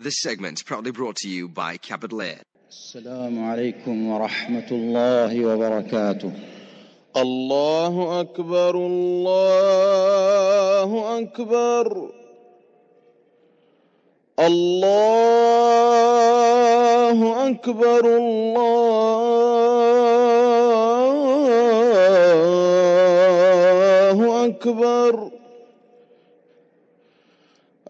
This segment proudly brought to you by Capital Air. السلام عليكم ورحمة الله وبركاته الله أكبر الله أكبر الله أكبر الله أكبر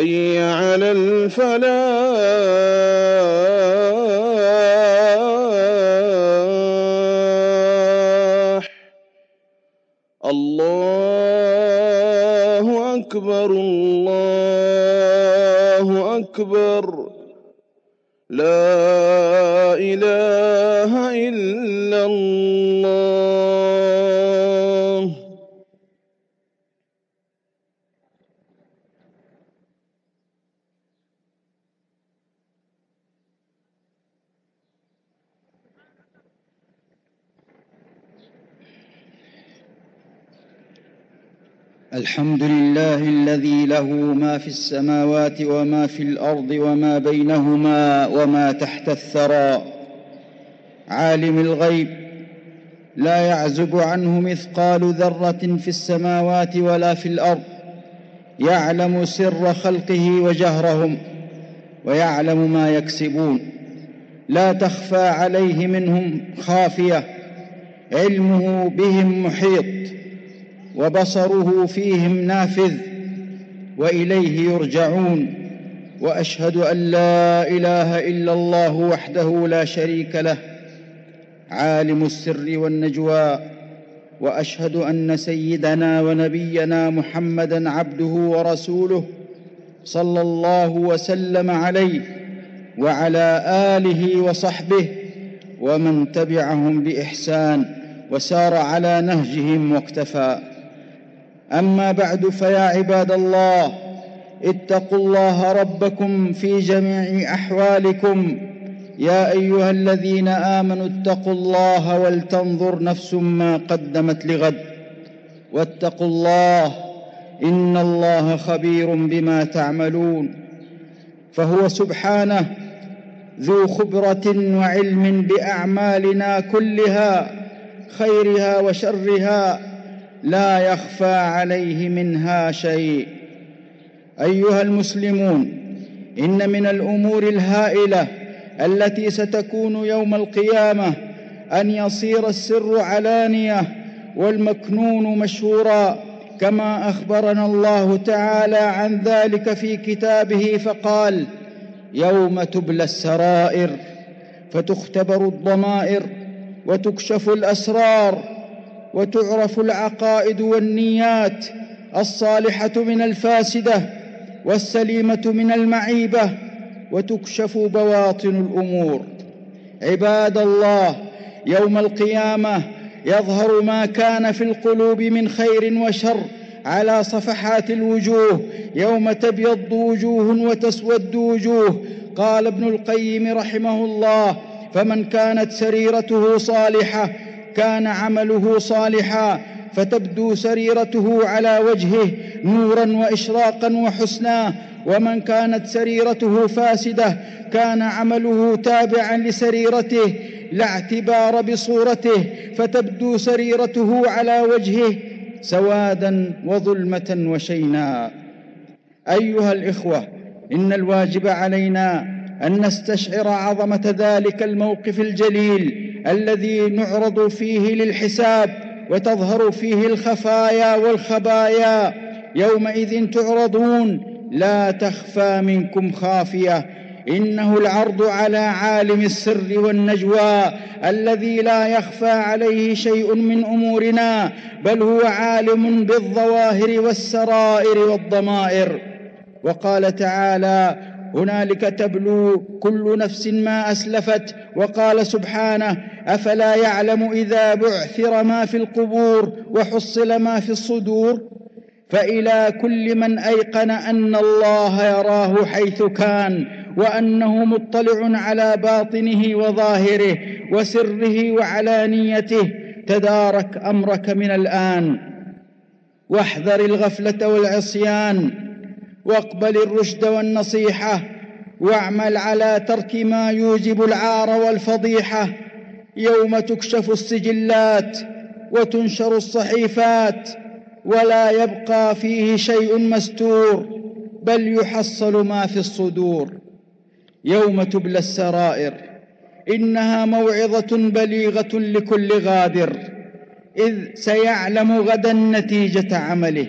حي على الفلاح. الله أكبر الله أكبر. لا إله إلا الله. الحمد لله الذي له ما في السماوات وما في الأرض وما بينهما وما تحت الثرى. عالم الغيب لا يعزب عنه مثقال ذرة في السماوات ولا في الأرض. يعلم سر خلقه وجهرهم ويعلم ما يكسبون. لا تخفى عليه منهم خافية علمه بهم محيط. وبصره فيهم نافذ وإليه يرجعون وأشهد أن لا إله إلا الله وحده لا شريك له عالم السر والنجوى وأشهد أن سيدنا ونبينا محمدا عبده ورسوله صلى الله وسلم عليه وعلى آله وصحبه ومن تبعهم بإحسان وسار على نهجهم واقتفى. أما بعد فيا عباد الله اتقوا الله ربكم في جميع أحوالكم. يا أيها الذين آمنوا اتقوا الله ولتنظر نفس ما قدمت لغد. واتقوا الله إن الله خبير بما تعملون. فهو سبحانه ذو خبرة وعلم بأعمالنا كلها خيرها وشرها. لا يخفى عليه منها شيء. أيها المسلمون إن من الأمور الهائلة التي ستكون يوم القيامة أن يصير السر علانية والمكنون مشهورا كما أخبرنا الله تعالى عن ذلك في كتابه فقال يوم تبلى السرائر فتختبر الضمائر وتكشف الأسرار وتعرف العقائد والنيات الصالحة من الفاسدة والسليمة من المعيبة وتكشف بواطن الأمور. عباد الله يوم القيامة يظهر ما كان في القلوب من خير وشر على صفحات الوجوه يوم تبيض وجوه وتسود وجوه. قال ابن القيم رحمه الله فمن كانت سريرته صالحة كان عمله صالحا فتبدو سريرته على وجهه نورا وإشراقا وحسنا. ومن كانت سريرته فاسدة كان عمله تابعا لسريرته لا اعتبار بصورته. فتبدو سريرته على وجهه سوادا وظلمة وشينا. أيها الإخوة إن الواجب علينا أن نستشعر عظمة ذلك الموقف الجليل الذي نعرض فيه للحساب وتظهر فيه الخفايا والخبايا يومئذ تعرضون. لا تخفى منكم خافية. إنه العرض على عالم السر والنجوى الذي لا يخفى عليه شيء من أمورنا بل هو عالم بالظواهر والسرائر والضمائر. وقال تعالى هنالك تبلو كل نفس ما أسلفت وقال سبحانه أفلا يعلم إذا بعثر ما في القبور وحصل ما في الصدور؟ فإلى كل من أيقن أن الله يراه حيث كان وأنه مطلع على باطنه وظاهره وسره وعلانيته تدارك أمرك من الآن. واحذر الغفلة والعصيان. واقبل الرشد والنصيحة واعمل على ترك ما يوجب العار والفضيحة. يوم تكشف السجلات وتنشر الصحيفات ولا يبقى فيه شيء مستور بل يحصل ما في الصدور. يوم تبلى السرائر إنها موعظة بليغة لكل غادر. إذ سيعلم غدا نتيجة عمله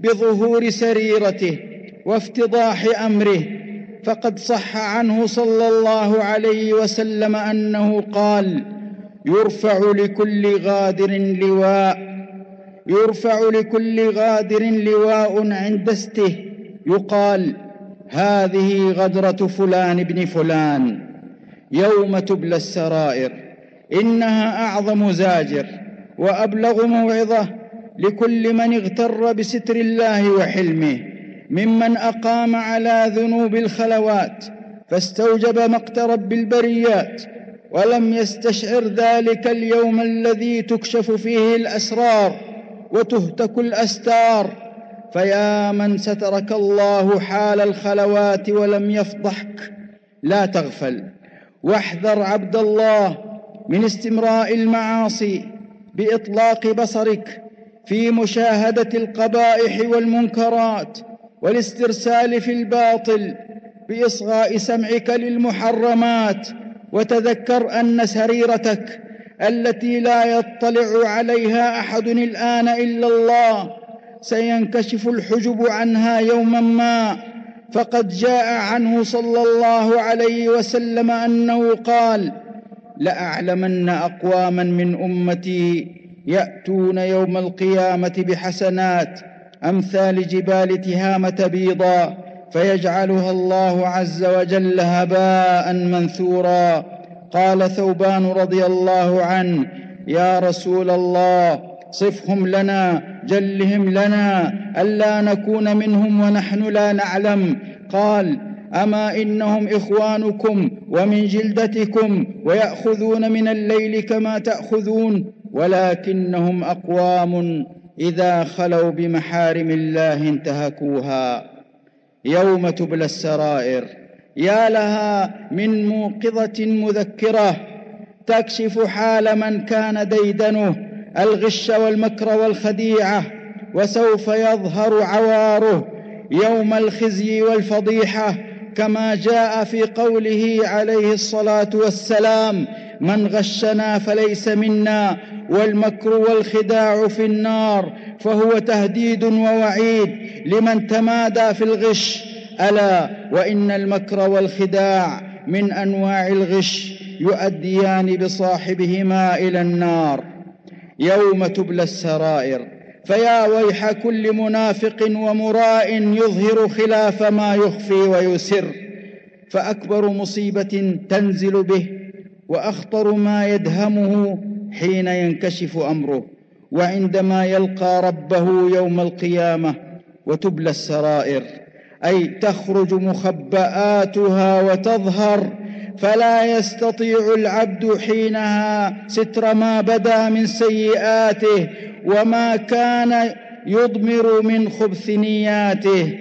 بظهور سريرته وافتضاح أمره فقد صح عنه صلى الله عليه وسلم أنه قال يرفع لكل غادر لواء يرفع لكل غادر لواء عند استه يقال هذه غدرة فلان بن فلان يوم تبلى السرائر إنها أعظم زاجر وأبلغ موعظة لكل من اغتر بستر الله وحلمه. ممن أقام على ذنوب الخلوات فاستوجب مقت رب البريات ولم يستشعر ذلك اليوم الذي تكشف فيه الأسرار وتهتك الأستار فيا من سترك الله حال الخلوات ولم يفضحك لا تغفل واحذر عبد الله من استمراء المعاصي بإطلاق بصرك في مشاهدة القبائح والمنكرات والاسترسال في الباطل بإصغاء سمعك للمحرمات وتذكر أن سريرتك التي لا يطلع عليها أحد الآن إلا الله سينكشف الحجب عنها يوما ما. فقد جاء عنه صلى الله عليه وسلم أنه قال لأعلمن اقواما من أمتي يأتون يوم القيامة بحسنات أمثال جبال تهامه بيضا فيجعلها الله عز وجل هباء منثورا. قال ثوبان رضي الله عنه يا رسول الله صفهم لنا جلهم لنا ألا نكون منهم ونحن لا نعلم. قال أما إنهم إخوانكم ومن جلدتكم ويأخذون من الليل كما تأخذون ولكنهم أقوام. إذا خلوا بمحارم الله انتهكوها. يوم تبلى السرائر. يا لها من موقظة مذكرة. تكشف حال من كان ديدنه. الغش والمكر والخديعة. وسوف يظهر عواره. يوم الخزي والفضيحة. كما جاء في قوله عليه الصلاة والسلام من غشنا فليس منا والمكر والخداع في النار فهو تهديد ووعيد لمن تمادى في الغش. ألا وإن المكر والخداع من أنواع الغش يؤديان بصاحبهما إلى النار. يوم تبلى السرائر فيا ويح كل منافق ومراء يظهر خلاف ما يخفي ويسر. فأكبر مصيبة تنزل به وأخطر ما يدهمه حين ينكشف أمره وعندما يلقى ربه يوم القيامة وتبلى السرائر أي تخرج مخبآتها وتظهر فلا يستطيع العبد حينها ستر ما بدا من سيئاته وما كان يضمر من خبث نياته.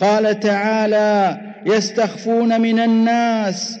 قال تعالى يستخفون من الناس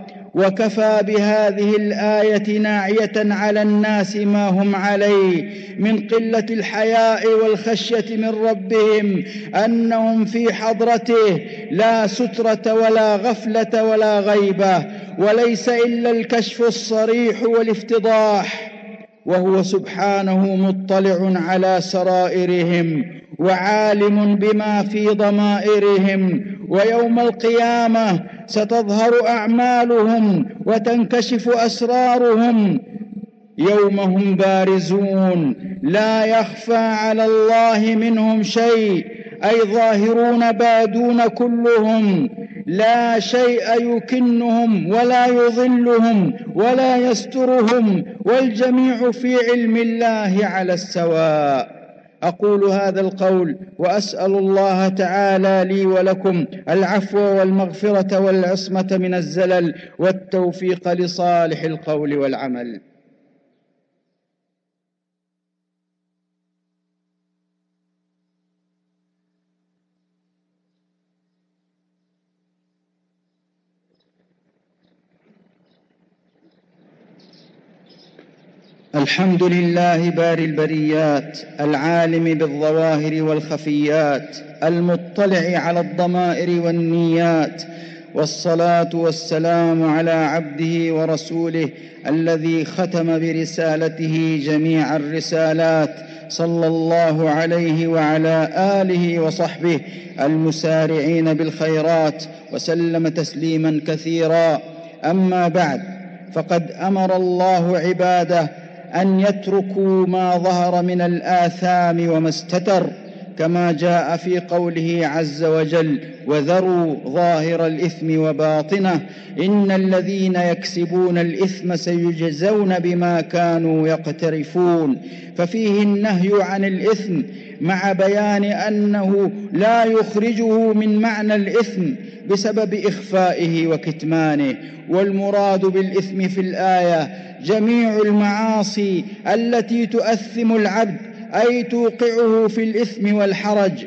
وكفى بهذه الآية ناعية على الناس ما هم عليه من قلة الحياء والخشية من ربهم أنهم في حضرته لا سترة ولا غفلة ولا غيبة وليس إلا الكشف الصريح والافتضاح وهو سبحانه مطلع على سرائرهم وعالم بما في ضمائرهم ويوم القيامة ستظهر أعمالهم وتنكشف أسرارهم. يوم هم بارزون لا يخفى على الله منهم شيء أي ظاهرون بادون كلهم. لا شيء يكنهم ولا يظلهم ولا يسترهم والجميع في علم الله على السواء. أقول هذا القول وأسأل الله تعالى لي ولكم العفو والمغفرة والعصمة من الزلل والتوفيق لصالح القول والعمل. الحمد لله باري البريات العالم بالظواهر والخفيات المطلع على الضمائر والنيات والصلاة والسلام على عبده ورسوله الذي ختم برسالته جميع الرسالات صلى الله عليه وعلى آله وصحبه المسارعين بالخيرات وسلم تسليما كثيرا. أما بعد فقد أمر الله عباده أن يتركوا ما ظهر من الآثام وما استتر كما جاء في قوله عز وجل وذروا ظاهر الإثم وباطنه إن الذين يكسبون الإثم سيجزون بما كانوا يقترفون. ففيه النهي عن الإثم مع بيان أنه لا يخرجه من معنى الإثم بسبب إخفائه وكتمانه والمراد بالإثم في الآية جميع المعاصي التي تؤثم العبد أي توقعه في الإثم والحرج.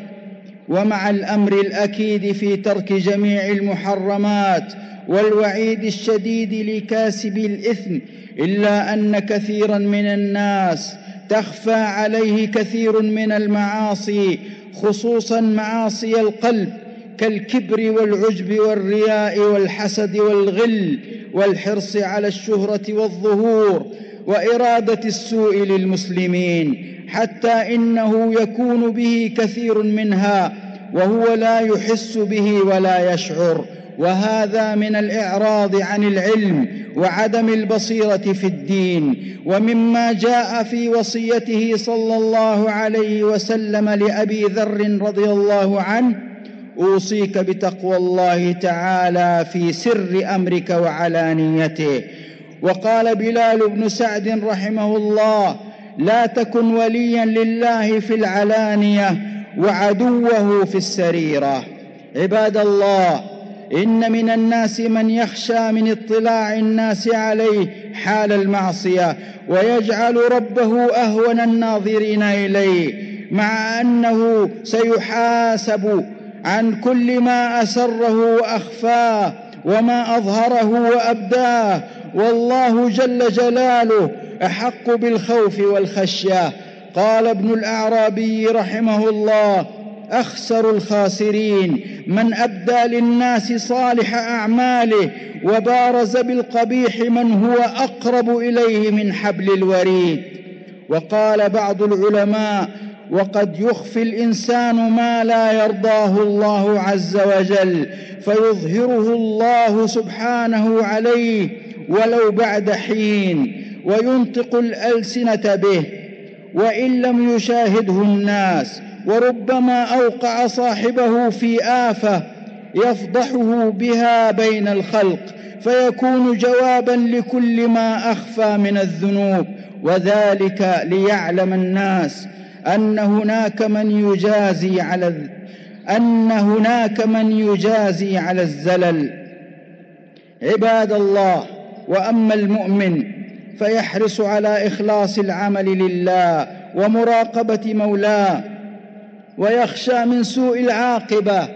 ومع الأمر الأكيد في ترك جميع المحرمات والوعيد الشديد لكاسب الإثم إلا أن كثيرا من الناس تخفى عليه كثير من المعاصي خصوصا معاصي القلب. كالكبر والعجب والرياء والحسد والغل والحرص على الشهرة والظهور وإرادة السوء للمسلمين حتى إنه يكون به كثير منها وهو لا يحس به ولا يشعر. وهذا من الإعراض عن العلم وعدم البصيرة في الدين ومما جاء في وصيته صلى الله عليه وسلم لأبي ذر رضي الله عنه أوصيك بتقوى الله تعالى في سر أمرك وعلانيته وقال بلال بن سعد رحمه الله لا تكن وليا لله في العلانية وعدوه في السريرة. عباد الله إن من الناس من يخشى من اطلاع الناس عليه حال المعصية ويجعل ربه أهون الناظرين إليه مع أنه سيحاسب عن كل ما أسره وأخفاه وما أظهره وأبداه والله جل جلاله أحق بالخوف والخشية. قال ابن الأعرابي رحمه الله أخسر الخاسرين من أبدى للناس صالح أعماله وبارز بالقبيح من هو أقرب إليه من حبل الوريد. وقال بعض العلماء وقد يخفي الإنسان ما لا يرضاه الله عز وجل فيظهره الله سبحانه عليه ولو بعد حين وينطق الألسنة به وإن لم يشاهده الناس وربما أوقع صاحبه في آفة يفضحه بها بين الخلق فيكون جوابا لكل ما أخفى من الذنوب وذلك ليعلم الناس أن هناك من يجازي على أن هناك من يجازي على الزلل. عباد الله وأما المؤمن فيحرص على إخلاص العمل لله ومراقبة مولاه ويخشى من سوء العاقبة.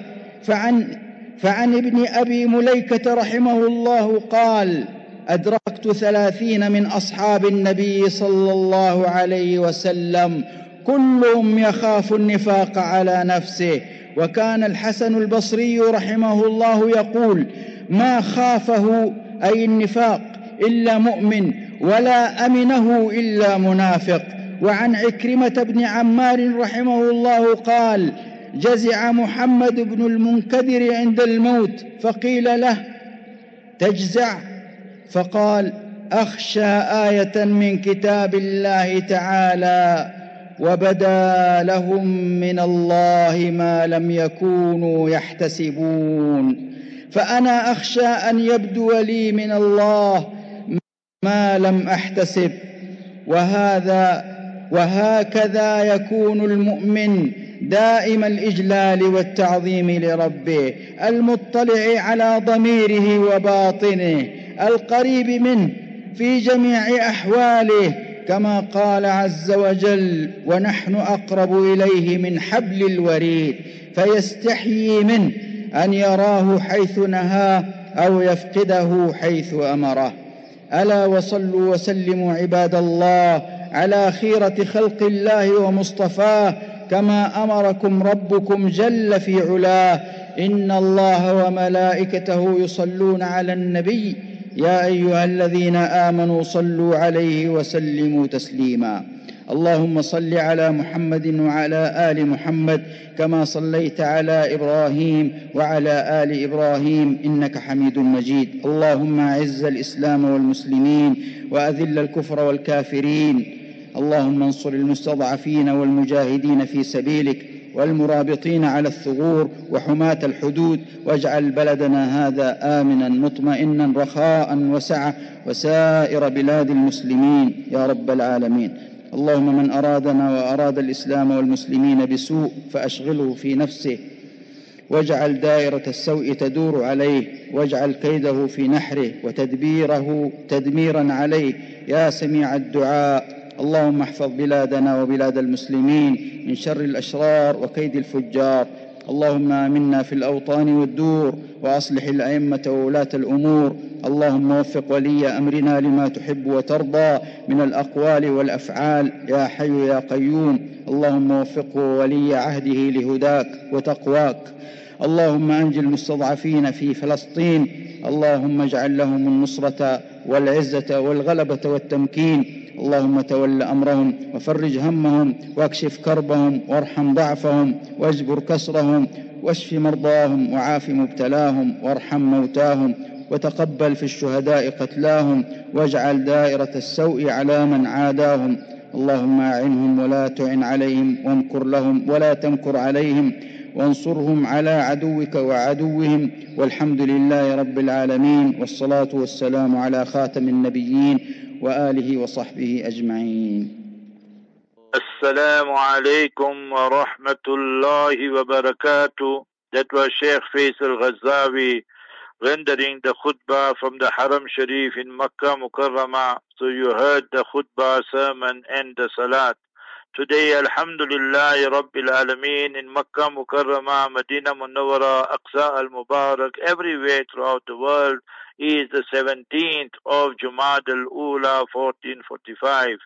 فعن فعن ابن أبي مليكة رحمه الله قال أدركت ثلاثين من أصحاب النبي صلى الله عليه وسلم كلهم يخاف النفاق على نفسه. وكان الحسن البصري رحمه الله يقول ما خافه أي النفاق إلا مؤمن ولا أمنه إلا منافق. وعن عكرمة بن عمار رحمه الله قال جزع محمد بن المنكدر عند الموت فقيل له تجزع؟ فقال أخشى آية من كتاب الله تعالى. وبدا لهم من الله ما لم يكونوا يحتسبون. فأنا أخشى أن يبدو لي من الله ما لم أحتسب. وهذا وهكذا يكون المؤمن دائم الإجلال والتعظيم لربه المطلع على ضميره وباطنه القريب منه في جميع أحواله. كما قال عز وجل ونحن أقرب إليه من حبل الوريد فيستحيي منه أن يراه حيث نهاه أو يفقده حيث أمره. ألا وصلوا وسلموا عباد الله على خيرة خلق الله ومصطفاه كما أمركم ربكم جل في علاه إن الله وملائكته يصلون على النبي يا أيها الذين آمنوا صلوا عليه وسلموا تسليما. اللهم صل على محمد وعلى آل محمد كما صليت على إبراهيم وعلى آل إبراهيم إنك حميد مجيد. اللهم أعز الإسلام والمسلمين وأذل الكفر والكافرين. اللهم انصر المستضعفين والمجاهدين في سبيلك. والمرابطين على الثغور وحماة الحدود. واجعل بلدنا هذا آمنا مطمئنا رخاء وسعة وسائر بلاد المسلمين يا رب العالمين. اللهم من أرادنا وأراد الإسلام والمسلمين بسوء فأشغله في نفسه. واجعل دائرة السوء تدور عليه. واجعل كيده في نحره وتدبيره تدميرا عليه. يا سميع الدعاء اللهم احفظ بلادنا وبلاد المسلمين من شر الأشرار وكيد الفجار. اللهم آمنا في الأوطان والدور وأصلح الأئمة وولاة الأمور. اللهم وفق ولي أمرنا لما تحب وترضى من الأقوال والأفعال. يا حي يا قيوم اللهم وفقه ولي عهده لهداك وتقواك. اللهم انج المستضعفين في فلسطين. اللهم اجعل لهم النصرة والعزة والغلبة والتمكين. اللهم تول أمرهم وفرج همهم واكشف كربهم وارحم ضعفهم واجبر كسرهم واشف مرضاهم وعاف مبتلاهم وارحم موتاهم وتقبل في الشهداء قتلاهم واجعل دائرة السوء على من عاداهم اللهم أعنهم ولا تعن عليهم وامكر لهم ولا تمكر عليهم وانصرهم على عدوك وعدوهم والحمد لله رب العالمين والصلاة والسلام على خاتم النبيين واله وصحبه Assalamu alaikum wa rahmatullahi wa barakatuh. That was Sheikh Faisal Ghazavi rendering the khutbah from the Haram Sharif in Makkah Mukarramah. So you heard the khutbah, sermon and the salat. Today, Alhamdulillah, Rabbil Alameen, in Makkah Mukarramah, Medina Munawwara, Aqsa al-Mubarak, everywhere throughout the world, is the 17th of Jumad al-Ula, 1445.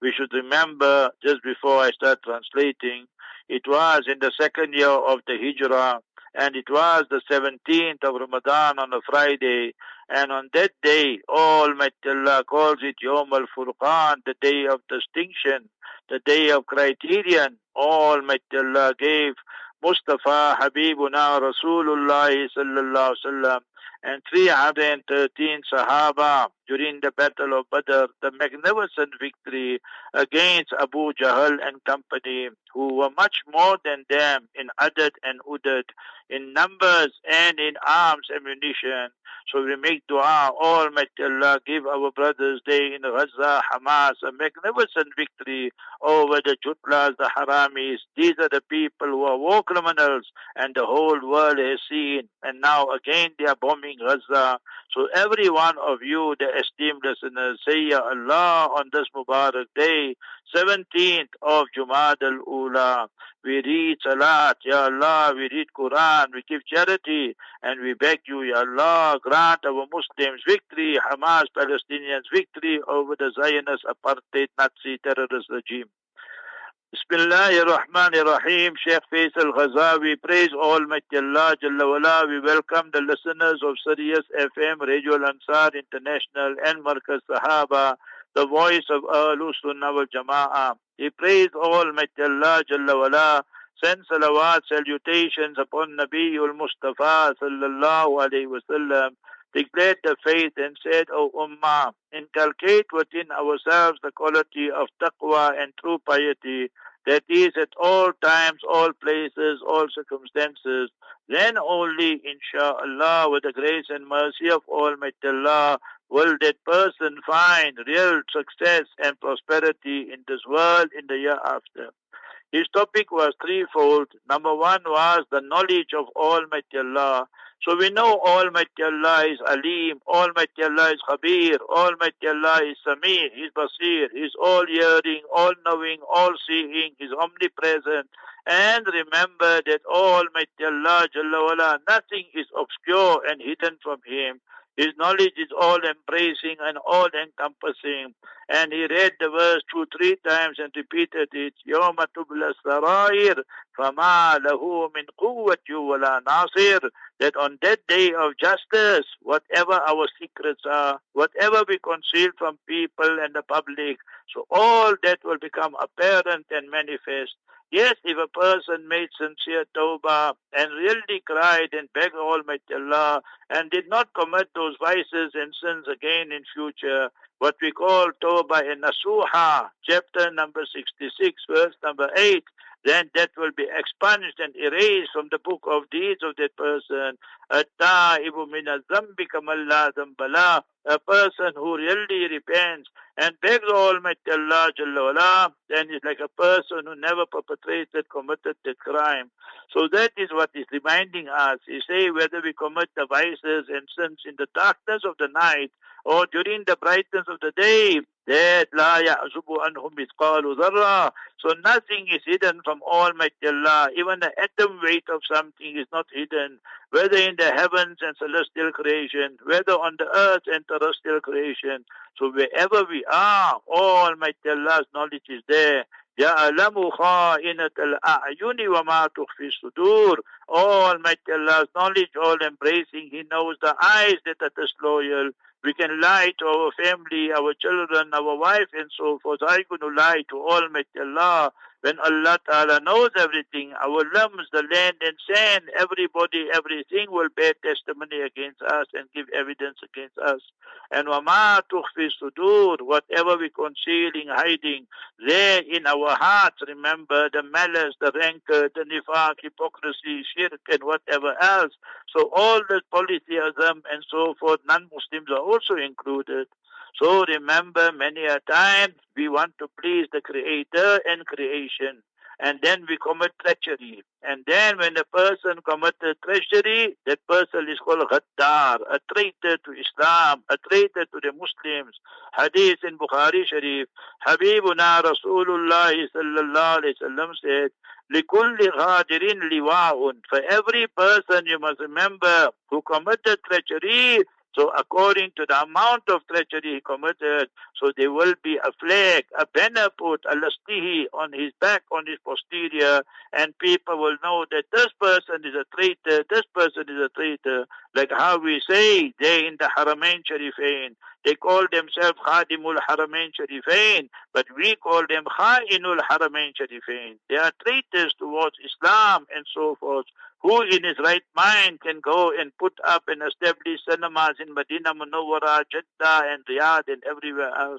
We should remember, just before I start translating, it was in the second year of the Hijrah, and it was the 17th of Ramadan on a Friday, and on that day, Almighty Allah calls it Yom al-Furqan, the day of distinction, the day of criterion. Almighty Allah gave Mustafa Habibuna Rasulullah sallallahu En 313 eh, Sahaba. During the Battle of Badr, the magnificent victory against Abu Jahl and company, who were much more than them in adad and udad, in numbers and in arms and ammunition. So we make dua, Almighty Allah, give our brothers there in Gaza, Hamas, a magnificent victory over the Jutlas, the Haramis. These are the people who are war criminals and the whole world has seen. And now again they are bombing Gaza. So every one of you, the esteemed listeners, say Ya Allah on this Mubarak day, 17th of Jumad al-Ula. We read Salat, Ya Allah, we read Quran, we give charity, and we beg you, Ya Allah, grant our Muslims victory, Hamas Palestinians victory over the Zionist apartheid Nazi terrorist regime. Bismillahir Rahmanir Rahim, Sheikh Faisal Ghazawi, praise Almighty Allah Jalla wala. We welcome the listeners of Sirius FM, Radio Ansar International, and Markaz Sahaba, the voice of Ahlul Sunnah wal Jama'ah. We praise Almighty Allah Jalla wala. Send salawat, salutations upon Nabiul Mustafa sallallahu alayhi wasallam. Declared the faith and said, O Ummah, inculcate within ourselves the quality of taqwa and true piety that is at all times, all places, all circumstances, then only, inshallah, with the grace and mercy of Almighty Allah, will that person find real success and prosperity in this world in the year after. His topic was threefold. Number one was the knowledge of Almighty Allah. So we know Almighty Allah is Alim, Almighty Allah is Khabir, Almighty Allah is Sami, He's Basir, He's all hearing, all knowing, all seeing, He's omnipresent. And remember that Almighty Allah Jalla wala, nothing is obscure and hidden from Him. His knowledge is all embracing and all encompassing. And he read the verse two, three times and repeated it. يَوْمَ تُبْلَى السَّرَائِرِ فَمَا لَهُ مِنْ قُوَّةٍ وَلَا نَاصِرٍ that on that day of justice, whatever our secrets are, whatever we conceal from people and the public, so all that will become apparent and manifest. Yes, if a person made sincere tawbah and really cried and begged Almighty Allah and did not commit those vices and sins again in future, what we call tawbah and nasuha, chapter number 66, verse number 8, then that will be expunged and erased from the book of deeds of that person. A person who really repents and begs Almighty Allah Jalla then is like a person who never perpetrated, committed that crime. So that is what is reminding us. You say whether we commit the vices and sins in the darkness of the night or during the brightness of the day, that la ya'zubu anhum mithqalu dharra. So nothing is hidden from Almighty Allah. Even the atom weight of something is not hidden, whether in the heavens and celestial creation, whether on the earth and terrestrial creation. So wherever we are, Almighty Allah's knowledge is there. يَعْلَمُ خَائِنَةَ الْأَعْيُنِ وَمَا تُخْفِي الصُّدُورِ Almighty Allah's knowledge, all embracing. He knows the eyes that are disloyal. we can lie to our family, our children, our wife, and so forth. You going to lie to Almighty Allah? When Allah Ta'ala knows everything, our limbs, the land and sand, everybody, everything will bear testimony against us and give evidence against us. And wama tukhfi sudur, whatever we concealing, hiding, there in our hearts, remember the malice, the rancor, the nifaq, hypocrisy, shirk, and whatever else. So all the polytheism and so forth, non-Muslims are also included. So remember, many a time we want to please the Creator and creation. And then we commit treachery. And then when a person commits treachery, that person is called Ghaddar, a traitor to Islam, a traitor to the Muslims. Hadith in Bukhari Sharif, Habibuna Rasulullah sallallahu alayhi wasallam said, لِكُلِّ غَادِرٍ لِوَاءٌ For every person you must remember who committed treachery, so according to the amount of treachery he committed, So there will be a flag, a banner put, a lastihi on his back, on his posterior, and people will know that this person is a traitor, this person is a traitor. Like how we say, they in the Haramain Sharifain, they call themselves Khadimul Haramain Sharifain, but we call them Kha'inul Haramain Sharifain. They are traitors towards Islam and so forth. Who in his right mind can go and put up and establish cinemas in Medina Munawwara, Jeddah and Riyadh and everywhere else?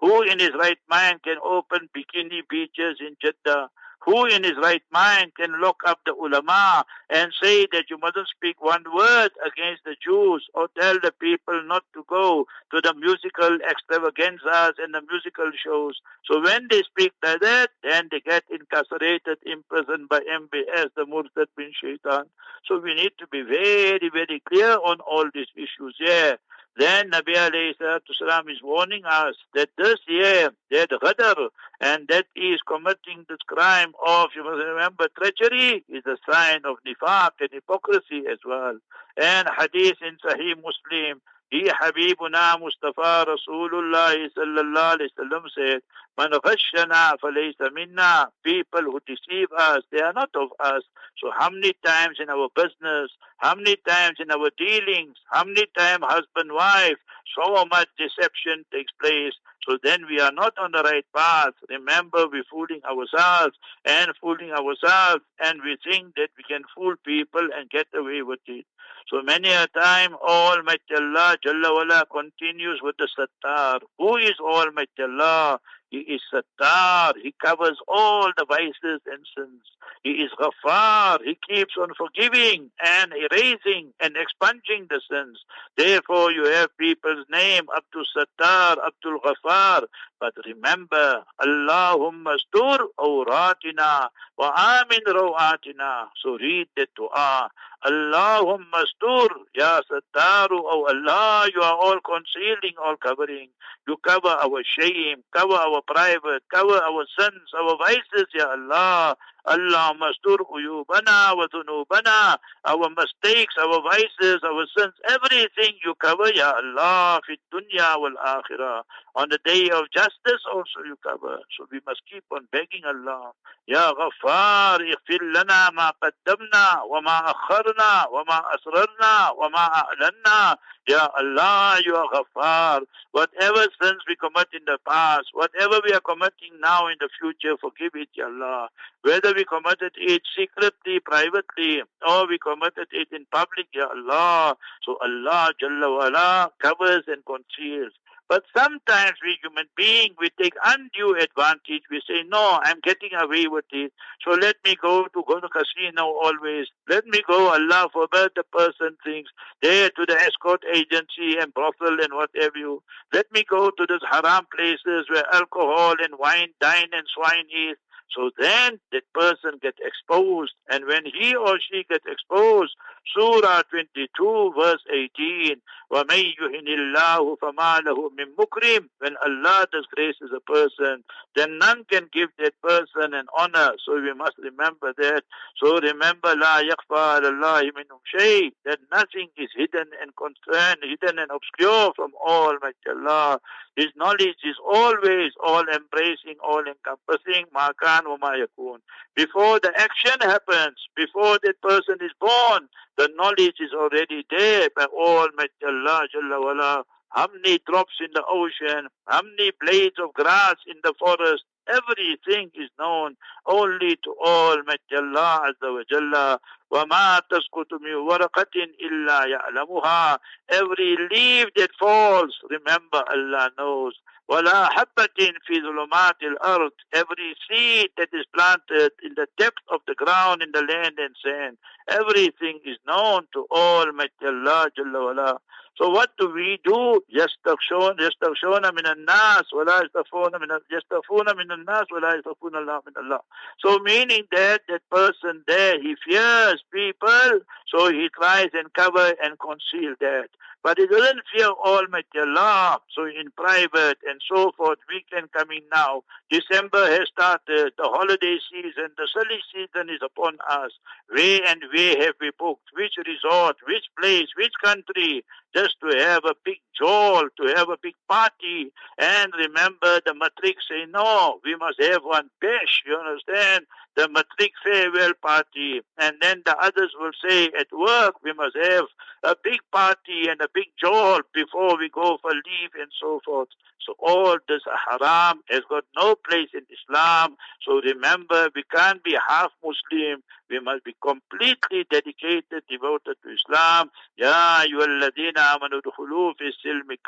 Who in his right mind can open bikini beaches in Jeddah? Who in his right mind can lock up the ulama and say that you mustn't speak one word against the Jews or tell the people not to go to the musical extravaganzas and the musical shows? So when they speak like that, then they get incarcerated, imprisoned by MBS, the Murtad bin Shaitan. So we need to be very, very clear on all these issues. Yeah. Then Nabi alayhi salatu is warning us that this year, that ghadar, and that is committing this crime of, you must remember, treachery is a sign of nifaq and hypocrisy as well. And hadith in Sahih Muslim, Mustafa Rasulullah sallallahu alayhi wasallam said, Man ghashana falaysa minna. People who deceive us, they are not of us. So how many times in our business, how many times in our dealings, how many times husband, wife, so much deception takes place. So then we are not on the right path. Remember, we're fooling ourselves and fooling ourselves and we think that we can fool people and get away with it. So many a time Almighty Allah Jalla wala continues with the Sattar. Who is Almighty Allah? He is Sattar. He covers all the vices and sins. He is Ghaffar. He keeps on forgiving and erasing and expunging the sins. Therefore, you have people's name to Sattar, to Ghaffar. But remember, Allahumma stur awratina wa amin rawatina. So read the dua. Allahumma stur, Ya Sattaru, oh Allah, you are all concealing, all covering. You cover our shame, cover our private, cover our sins, our vices, Ya Allah. Allah mastur uyubana wa dhunubana, our mistakes, our vices, our sins, everything you cover, Ya Allah, fi dunya wal akhirah. On the day of justice also you cover. So we must keep on begging Allah. Ya Ghaffar, اغفر لنا ما قدمنا وما أخرنا وما أسررنا وما أعلنا. Ya Allah, you are Ghaffar. Whatever sins we commit in the past, whatever we are committing now in the future, forgive it, Ya Allah. Whether we committed it secretly, privately, or we committed it in public, Ya Allah. So Allah Jalla wala covers and conceals. But sometimes we human beings, we take undue advantage. We say, no, I'm getting away with it. So let me go to go to casino always. Let me go, Allah forbid the person thinks, there to the escort agency and brothel and whatever you. Let me go to those haram places where alcohol and wine, dine and swine is. So then that person gets exposed. And when he or she gets exposed, Surah 22 verse 18, وَمَن يُهِنِ اللَّهُ فَمَا لَهُ مِن مُكْرِمٍ When Allah disgraces a person, then none can give that person an honor. So we must remember that. So remember, لَا يَخْفَى عَلَى اللَّهِ مِنْهُمْ شَيْءٍ That nothing is hidden and concerned, hidden and obscure from Almighty Allah. His knowledge is always all embracing, all encompassing. Ma kan wa ma yakun. Before the action happens, before that person is born, the knowledge is already there by Almighty Allah Jalla wala. How many drops in the ocean? How many blades of grass in the forest? Everything is known only to Almighty Allah Azza wa Jalla. وَمَا تَسْقُطُ مِنْ وَرَقَةٍ إِلَّا يَعْلَمُهَا Every leaf that falls, remember Allah knows. وَلَا حَبَّةٍ فِي ظُلُمَاتِ الْأَرْضِ Every seed that is planted in the depth of the ground, in the land and sand, everything is known to Almighty Allah Jalla wala. So what do we do? يستخشون يستخشون من الناس ولا يستخفون من يستخفون من الناس ولا يستخفون الله من الله. So meaning that that person there he fears people, so he tries and cover and conceal that. But he doesn't fear Almighty Allah. So in private and so forth, we can come in now. December has started. The holiday season, the silly season is upon us. Where and where have we booked? Which resort? Which place? Which country? just to have a big jolt, to have a big party. And remember, the matrix say, no, we must have one bash, you understand? The matrix farewell party. And then the others will say, at work, we must have a big party and a big jolt before we go for leave and so forth. So all this haram has got no place in Islam. So remember, we can't be half Muslim. We must be completely dedicated, devoted to Islam. Ya ayyuhalladhina amanu dukhulu fi silmi.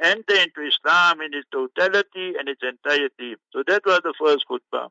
Enter into Islam in its totality and its entirety. So that was the first khutbah.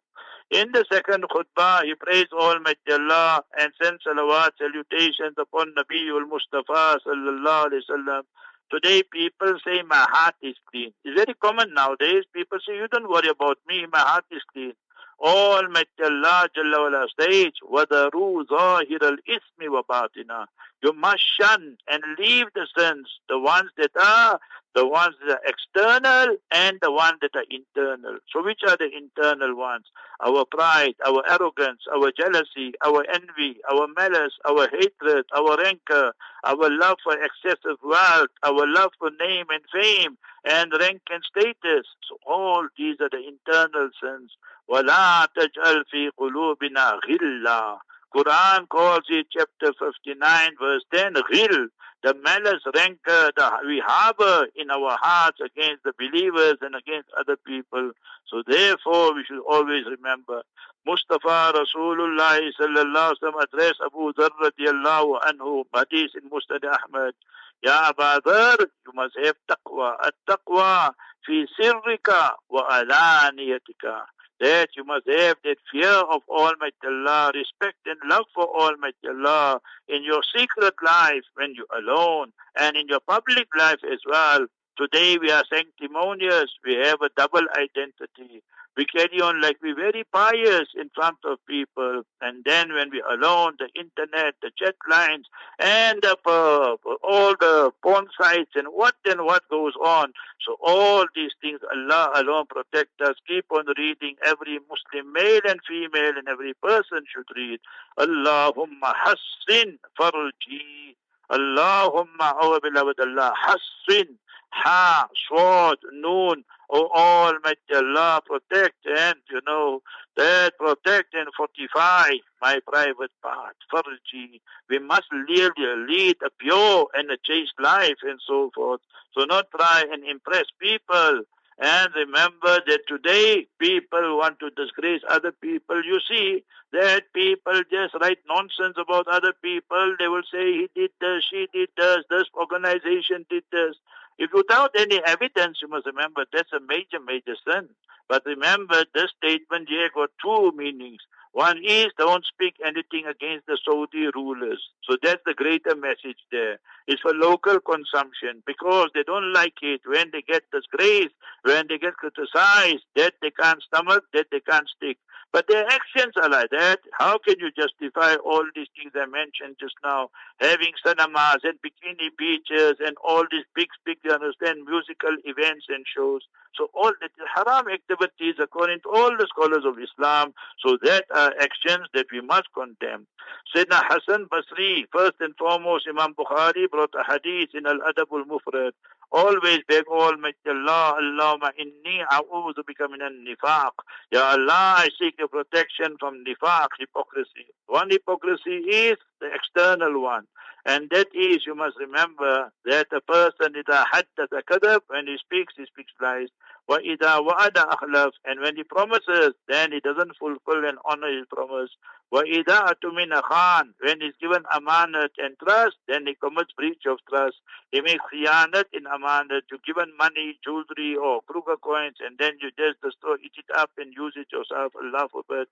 In the second khutbah, he praised Almighty Allah and sent salawat, salutations upon Nabiul Mustafa sallallahu alayhi wasallam. Today people say my heart is clean. It's very common nowadays. People say, you don't worry about me, my heart is clean. Almighty Allah Jalla wala says, وَذَرُوا ظَاهِرَ الْإِثْمِ وَبَاطِنَا You must shun and leave the sins, the ones that are, the ones that are external and the ones that are internal. So which are the internal ones? Our pride, our arrogance, our jealousy, our envy, our malice, our hatred, our rancor, our love for excessive wealth, our love for name and fame, and rank and status. So all these are the internal sins. وَلَا تَجْعَلْ فِي قُلُوبِنَا غِلًّا Quran calls it chapter 59 verse 10 ghil the malice rancor that we harbor in our hearts against the believers and against other people. So therefore we should always remember Mustafa Rasulullah sallallahu alaihi addressed Abu Dharr radiyallahu anhu hadith in Musnad Ahmad Ya Abu Dharr you must have taqwa. At-taqwa fi sirrika wa alaniyatika that you must have that fear of Almighty Allah, respect and love for Almighty Allah in your secret life when you're alone and in your public life as well. Today we are sanctimonious. We have a double identity. We carry on like we're very pious in front of people. And then when we're alone, the internet, the chat lines, and the, uh, all the porn sites and what and what goes on. So all these things, Allah alone protect us. Keep on reading. Every Muslim male and female and every person should read. Allahumma hassin farji. Allahumma, our beloved Allah, hassin Ha, sword, noon, oh Almighty Allah, protect and, you know, that protect and fortify my private part. Farji, we must lead, lead a pure and a chaste life and so forth. So not try and impress people. And remember that today people want to disgrace other people. You see that people just write nonsense about other people. They will say he did this, she did this, this organization did this. If without any evidence, you must remember that's a major, major sin. But remember, this statement here got two meanings. One is don't speak anything against the Saudi rulers. So that's the greater message there. It's for local consumption because they don't like it when they get disgraced, when they get criticized, that they can't stomach, that they can't stick. But their actions are like that. How can you justify all these things I mentioned just now? Having cinemas and bikini beaches and all these big, big, you understand, musical events and shows. So all is haram activities according to all the scholars of Islam. So that are actions that we must condemn. Sayyidina Hassan Basri, first and foremost, Imam Bukhari brought a hadith in Al-Adab al-Mufrad always beg Almighty Allah, Allahumma inni a'udhu bika minan nifaq. Ya Allah, I seek your protection from nifaq, hypocrisy. One hypocrisy is the external one. And that is, you must remember that a person is a haddatha kadab, when he speaks, he speaks lies. وَإِذَا وَعَدَ أَخْلَفْ And when he promises, then he doesn't fulfill and honor his promise. وَإِذَا أَتُمِنَ خَانْ When he's given amanat and trust, then he commits breach of trust. He makes khiyanat in amanat. You given money, jewelry or kruger coins and then you just destroy, eat it up and use it yourself. Allah forbid.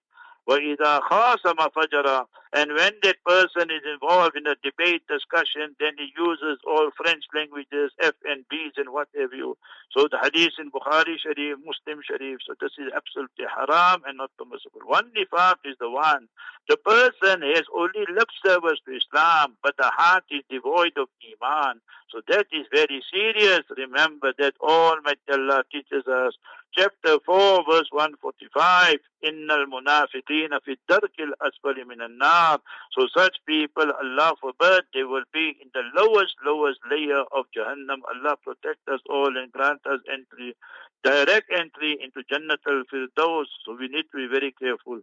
وَإِذَا خَاصَمَ فَجَرًا And when that person is involved in a debate, discussion, then he uses all French languages, F and B's and what have you. So the hadith in Bukhari Sharif, Muslim Sharif, so this is absolutely haram and not permissible. One nifaq is the one The person has only lip service to Islam, but the heart is devoid of Iman. So that is very serious. Remember that Almighty Allah teaches us. Chapter 4, verse 145. Innal munafiqina fi darkil asfali minan nar. So such people, Allah forbid, they will be in the lowest, lowest layer of Jahannam. Allah protect us all and grant us entry, direct entry into Jannat al-Firdaus. So we need to be very careful.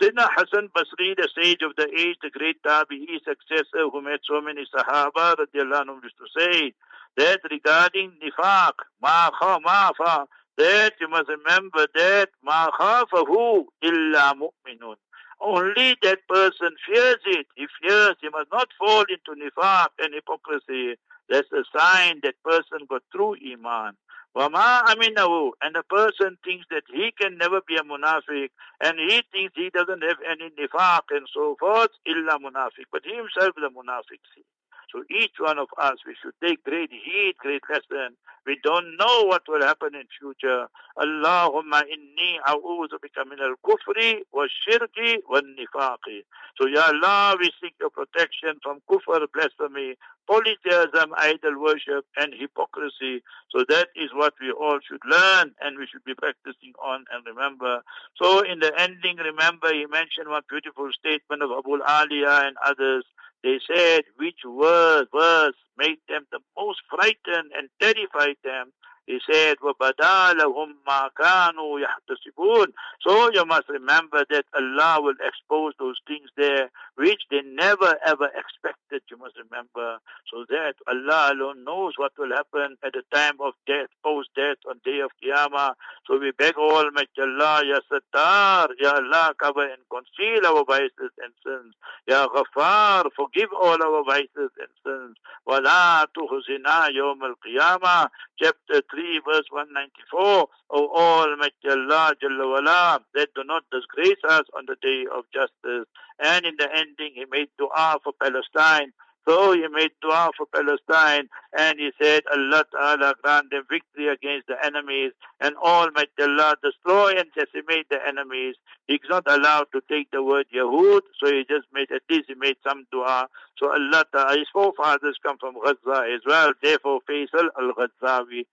Sayyidina Hassan Basri, the sage of the age, the great Tabi'i successor who met so many Sahaba, radiallahu anhu, used to say that regarding nifaq, ma kha ma fa, that you must remember that ma illa mu'minun. Only that person fears it. He fears he must not fall into nifaq and hypocrisy. That's a sign that person got true iman. Wama aminahu, and the person thinks that he can never be a munafiq, and he thinks he doesn't have any nifaq and so forth, illa munafiq. But he himself is a munafiq. See. So each one of us, we should take great heed, great lesson. We don't know what will happen in future. Allahumma inni a'udhu bika min al-kufri wa shirki wa nifaqi. So Ya Allah, we seek your protection from kufr, blasphemy, polytheism, idol worship, and hypocrisy. So that is what we all should learn and we should be practicing on and remember. So in the ending, remember he mentioned one beautiful statement of Abu Aliya and others. They said which word, verse made them the most frightened and terrified them. He said, وَبَدَا لَهُمْ مَا كَانُوا يَحْتَسِبُونَ So you must remember that Allah will expose those things there which they never ever expected, you must remember. So that Allah alone knows what will happen at the time of death, post-death, on day of Qiyamah. So we beg Almighty Allah, Ya Sattar, Ya Allah, cover and conceal our vices and sins. Ya Ghaffar, forgive all our vices and sins. وَلَا تُخْزِنَا يَوْمَ الْقِيَامَةِ Chapter 3, verse 194. O Almighty Allah, Jalla wala, that do not disgrace us on the day of justice. And in the ending, he made dua for Palestine. So he made dua for Palestine and he said, Allah Ta'ala grant them victory against the enemies and Almighty Allah destroy and decimate the enemies. He's not allowed to take the word Yahud, so he just made, at least he made some dua. So Allah Ta'ala, his forefathers come from Gaza as well, therefore Faisal al-Ghazawi.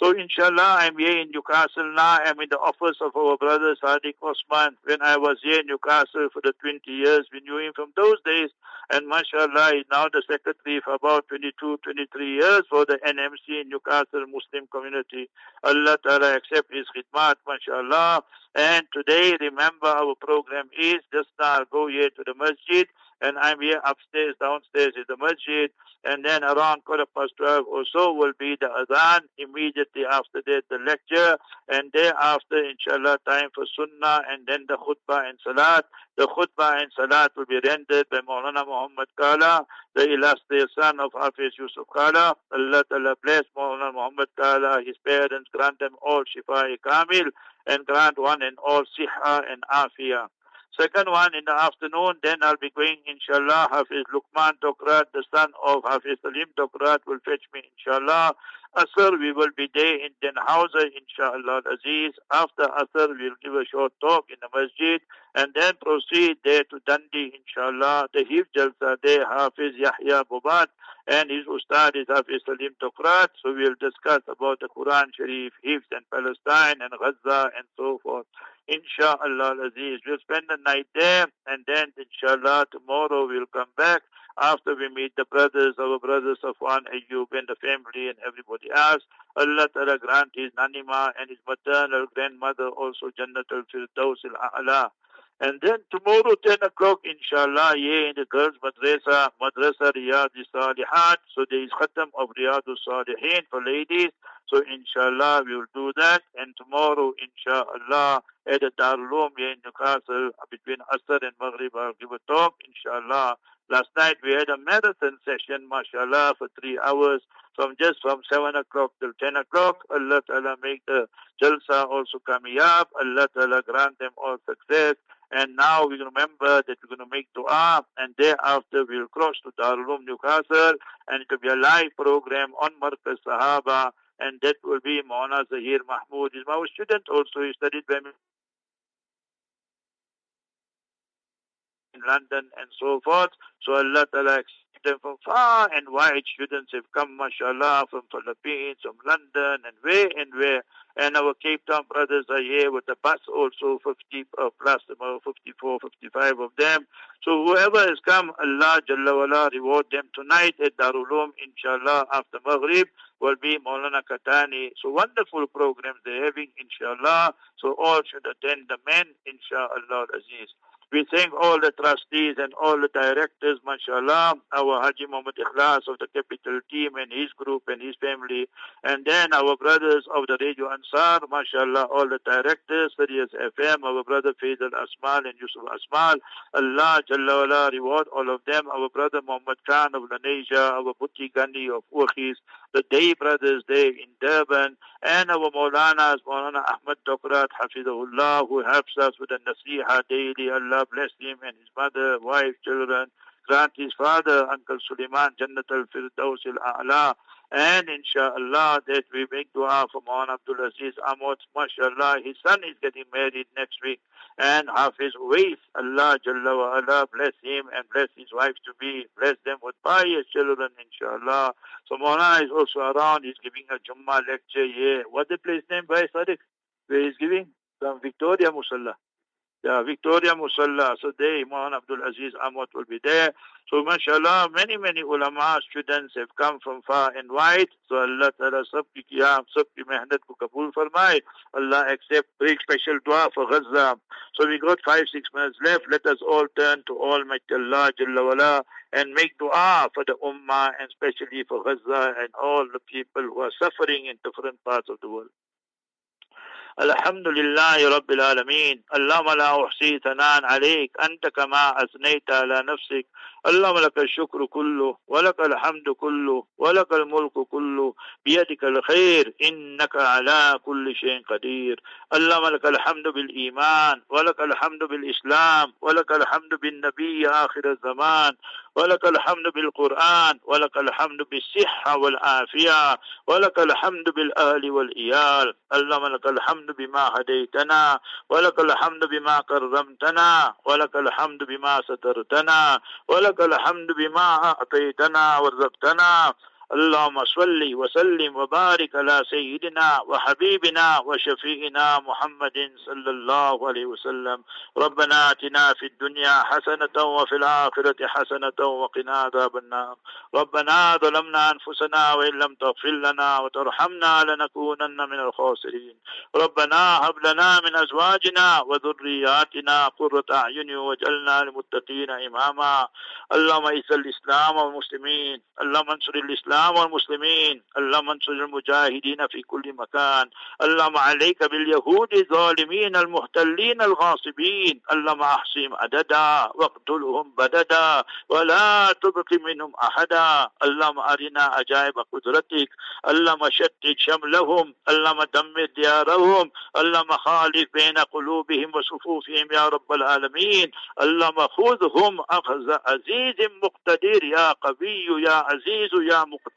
So inshallah, I'm here in Newcastle now. I'm in the office of our brother Sadiq Osman. When I was here in Newcastle for the 20 years, we knew him from those days. And mashallah, he's now the secretary for about 22, 23 years for the NMC in Newcastle Muslim community. Allah Ta'ala accept his khidmat, mashallah. And today, remember our program is just now go here to the masjid and I'm here upstairs, downstairs is the masjid, and then around quarter past 12 or so will be the adhan, immediately after that the lecture, and thereafter, inshallah, time for sunnah, and then the khutbah and salat. The khutbah and salat will be rendered by Maulana Muhammad Kala, the illustrious son of Hafiz Yusuf Kala. Allah Ta'ala bless Maulana Muhammad Kala, his parents, grant them all shifa kamil, and grant one and all siha and afiyah. Second one in the afternoon, then I'll be going, inshallah, Hafiz Lukman Dokrat, the son of Hafiz Salim Dokrat, will fetch me, inshallah. Asr, we will be there in Dannhauser, inshallah, Aziz. After Asr, we'll give a short talk in the masjid and then proceed there to Dundee, inshallah. The Hifz Jalsa there, Hafiz Yahya Bobat, and his Ustad is Hafiz Salim Dokrat. So we'll discuss about the Quran Sharif, Hifz and Palestine and Gaza and so forth. Inshallah Aziz. We'll spend the night there and then inshallah tomorrow we'll come back after we meet the brothers, our brothers of one Ayyub and the family and everybody else. Allah Ta'ala grant his Nanima and his maternal grandmother also Jannatul Firdaus al-A'la. And then tomorrow, 10 o'clock, inshallah, yeah, in the girls' madrasa, madrasa Riyadh Salihat. So there is khatam of Riyadh Salihin for ladies. So inshallah, we will do that. And tomorrow, inshallah, at the Darul here in Newcastle, between Asr and Maghrib, I'll give a talk, inshallah. Last night we had a marathon session, mashallah, for three hours, from just from 7 o'clock till 10 o'clock. Allah Ta'ala make the jalsa also kamiyab. Allah Ta'ala grant them all success. And now we remember that we're going to make dua and thereafter we'll cross to Darul Newcastle and it will be a live program on Markaz Sahaba and that will be Mauna Zahir Mahmood. He's my student also. He studied by me in London and so forth. So Allah Ta'ala them from far and wide. Students have come, mashallah, from Philippines, from London, and where and where. And our Cape Town brothers are here with the bus also, 50 uh, plus, about 54, 55 of them. So whoever has come, Allah Jalla wala reward them tonight at Darul Uloom, inshallah, after Maghrib will be Maulana Katani. So wonderful programs they're having, inshallah. So all should attend the men, inshallah, Aziz. We thank all the trustees and all the directors, mashallah, our Haji Muhammad Ikhlas of the capital team and his group and his family, and then our brothers of the Radio Ansar, mashallah, all the directors, Sirius FM, our brother Faisal Asmal and Yusuf Asmal, Allah Jalla wala, reward all of them, our brother Muhammad Khan of Lenasia, our Bukki Gandhi of Urkhis, the Day brothers there in Durban, and our Maulanas, Maulana Ahmad Dokrat, Hafizahullah, who helps us with the Nasiha daily. Allah bless him and his mother, wife, children. Grant his father, Uncle Suleiman, Jannat al-Firdaus al-A'la. And inshallah that we make dua for Maulana Abdul Aziz Ahmad. MashaAllah, his son is getting married next week. And Hafiz Uwais, Allah Jalla wa ala, bless him and bless his wife to be. Bless them with pious children, inshallah. So Maulana is also around. He's giving a Jummah lecture here. What the place name by Sadiq? Where he's giving? From Victoria Musalla. Yeah, Victoria Musalla. There, Imam Abdul Aziz Ahmad will be there. So mashallah, many, many ulama students have come from far and wide. So Allah Ta'ala sabki qiyam, sabki mehnat ko. Allah accept big special dua for Gaza. So we got five, six minutes left. Let us all turn to Almighty Allah Jalla wala and make dua for the ummah and especially for Gaza and all the people who are suffering in different parts of the world. الحمد لله رب العالمين. اللهم لا أحصي ثناء عليك. أنت كما أثنيت على نفسك. اللهم لك الشكر كله ولك الحمد كله ولك الملك كله بيدك الخير إنك على كل شيء قدير. اللهم لك الحمد بالإيمان ولك الحمد بالإسلام ولك الحمد بالنبي آخر الزمان ولك الحمد بالقرآن ولك الحمد بالصحة والعافية ولك الحمد بالأهل والإيال. اللهم لك الحمد بما هديتنا ولك الحمد بما كرمتنا ولك الحمد بما سترتنا ولك الحمد بما أعطيتنا ورزقتنا. اللهم صل وسلم وبارك على سيدنا وحبيبنا وشفيعنا محمد صلى الله عليه وسلم. ربنا آتنا في الدنيا حسنة وفي الآخرة حسنة وقنا عذاب النار. ربنا ظلمنا أنفسنا وإن لم تغفر لنا وترحمنا لنكونن من الخاسرين. ربنا هب لنا من أزواجنا وذرياتنا قرة أعين واجعلنا للمتقين إماما. اللهم اعز الإسلام والمسلمين. اللهم انصر الإسلام والمسلمين اللهم انصر المجاهدين في كل مكان. اللهم عليك باليهود الظالمين المحتلين الغاصبين. اللهم أحصهم عددا واقتلهم بددا ولا تبق منهم أحدا. اللهم أرنا عجائب قدرتك. اللهم شتت شملهم. اللهم دمر ديارهم. اللهم خالف بين قلوبهم وصفوفهم يا رب العالمين. اللهم خذهم أخذ عزيز مقتدر يا قوي يا عزيز يا مقتدر.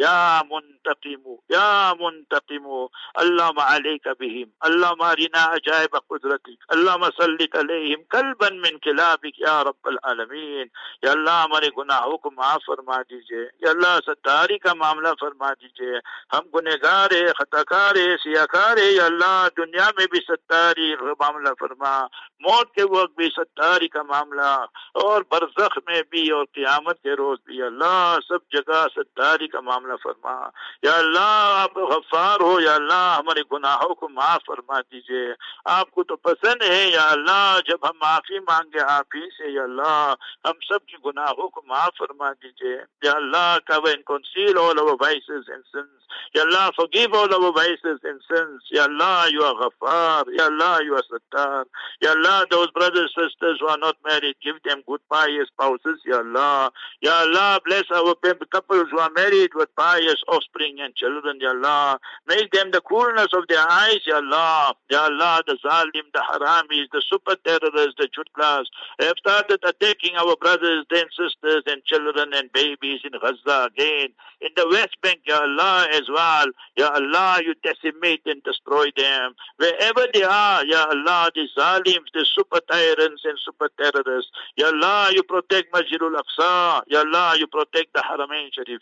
يا منتقم يا منتقم اللهم عليك بهم اللهم ارنا عجائب قدرتك اللهم سلط عليهم كلبا من كلابك يا رب العالمین۔ یا اللہ ہمارے گناہوں کو معاف فرما دیجیے۔ یا اللہ ستاری کا معاملہ فرما دیجیے۔ ہم گنہگار ہے خطا کار ہے سیاکار ہے یا اللہ دنیا میں بھی ستاری کا معاملہ فرما۔ موت کے وقت بھی ستاری کا معاملہ۔ اور برزخ میں بھی اور قیامت کے روز بھی۔ اللہ سب جگہ ستاری غداری کا معاملہ فرما یا اللہ آپ غفار ہو یا اللہ ہمارے گناہوں کو معاف فرما دیجیے آپ کو تو پسند ہے یا اللہ جب ہم معافی مانگے آپ ہی سے یا اللہ ہم سب کی گناہوں کو معاف فرما دیجیے یا اللہ کہو ان کونسیل اول او بائیسز انسنس یا اللہ فگیب اول او بائیسز انسنس یا اللہ یو غفار یا اللہ یو ستار یا اللہ دوز برادر سسٹرز وار نوٹ میری جیو دیم گود پائیس پاوسز یا اللہ یا اللہ بلیس اول پیم کپلز who are married with pious offspring and children, Ya Allah. Make them the coolness of their eyes, Ya Allah. Ya Allah, the zalim, the haramis, the super terrorists, the jutlas have started attacking our brothers and sisters and children and babies in Gaza again. In the West Bank, Ya Allah, as well. Ya Allah, you decimate and destroy them. Wherever they are, Ya Allah, the zalims, the super tyrants and super terrorists. Ya Allah, you protect Masjidul Aqsa. Ya Allah, you protect the Haramain Sharifain.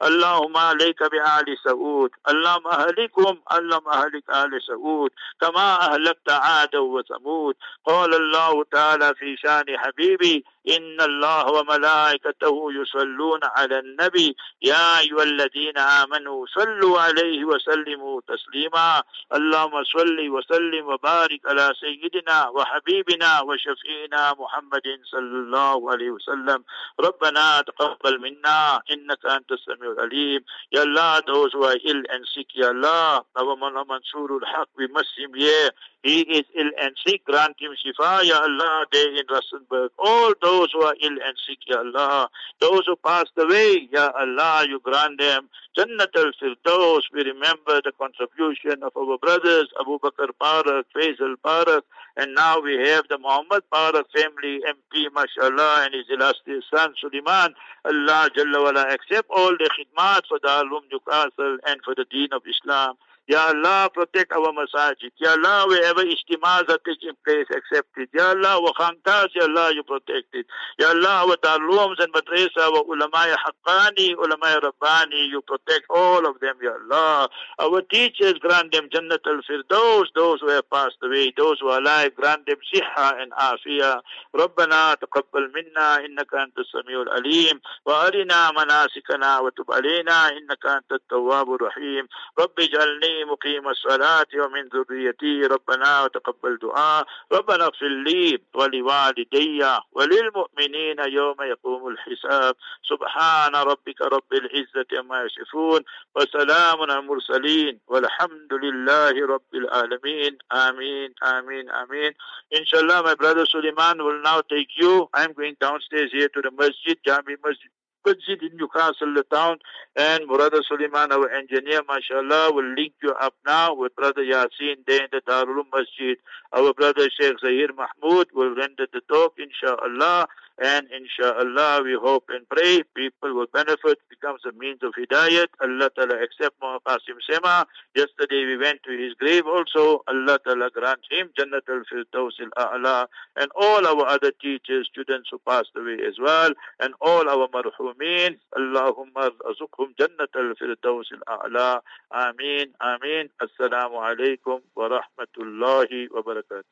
Allahumma alayka bi Ali Saud. Allahumma ahlikum. Allahumma ahlik Ali Saud. كما أهلكت عادا وثمود قال الله تعالى في شان حبيبي إن الله وملائكته يصلون على النبي يا أيها الذين آمنوا صلوا عليه وسلموا تسليما اللهم صل وسلم وبارك على سيدنا وحبيبنا وشفينا محمد صلى الله عليه وسلم ربنا تقبل منا إنك أنت السميع العليم يا الله those who are ill and sick يا الله our Mansur al-Haq we must him here he is ill and sick grant him shifa Ya Allah there in Rustenburg. All those who are ill and sick Ya Allah. Those who passed away Ya Allah you grant them Jannat al-Firdaus we remember the contribution of our brothers Abu Bakr Barak Faisal Barak. And now we have the Muhammad Barak family MP mashallah and his illustrious son Suleiman. Allah Jalla wala accept all the khidmat for Alum Newcastle and for the deen of Islam Ya Allah, protect our masajid. Ya Allah, wherever ijtimas are taking place, accept it. Ya Allah, wa khantas, Ya Allah, you protect it. Ya Allah, our darlooms and madrasa, our ulama haqqani, ulama rabbani, you protect all of them, Ya Allah. Our teachers, grant them Jannat al-Firdaus, those who have passed away, those who are alive, grant them siha and afiyah. ربنا تقبل منا إنك أنت السميع العليم وأرنا مناسكنا وتب علينا إنك أنت التواب الرحيم رب اجعلني مقيم الصلاة ومن ذريتي ربنا وتقبل دعاء. ربنا اغفر لي ولوالدي وللمؤمنين يوم يقوم الحساب. سبحان ربك رب العزة عما يصفون وسلام على المرسلين والحمد لله رب العالمين. آمين آمين آمين. Inshallah my brother Suleiman will now take you. I'm going downstairs here to the masjid Jami Masjid. Masjid in Newcastle, town, and Murada Suleiman, our engineer, mashallah, will link you up now with Brother Yasin there in the Darul Masjid. Our brother Sheikh Zahir Mahmood will render the talk, inshallah, and inshallah, we hope and pray people will benefit, becomes a means of hidayat. Allah Ta'ala accept Muhammad Qasim Seema. Yesterday we went to his grave also. Allah Ta'ala grant him Jannat al-Firdaus Allah. and all our other teachers, students who passed away as well and all our marhumin. Allahumma azukhum Jannat al-Firdaus Allah. Amin, Ameen, ameen. Assalamu alaikum wa rahmatullahi wa barakatuh.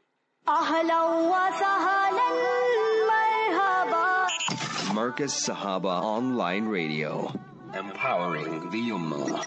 أهلا وسهلا Sahaba. Markaz Sahaba Online Radio. Empowering the Ummah.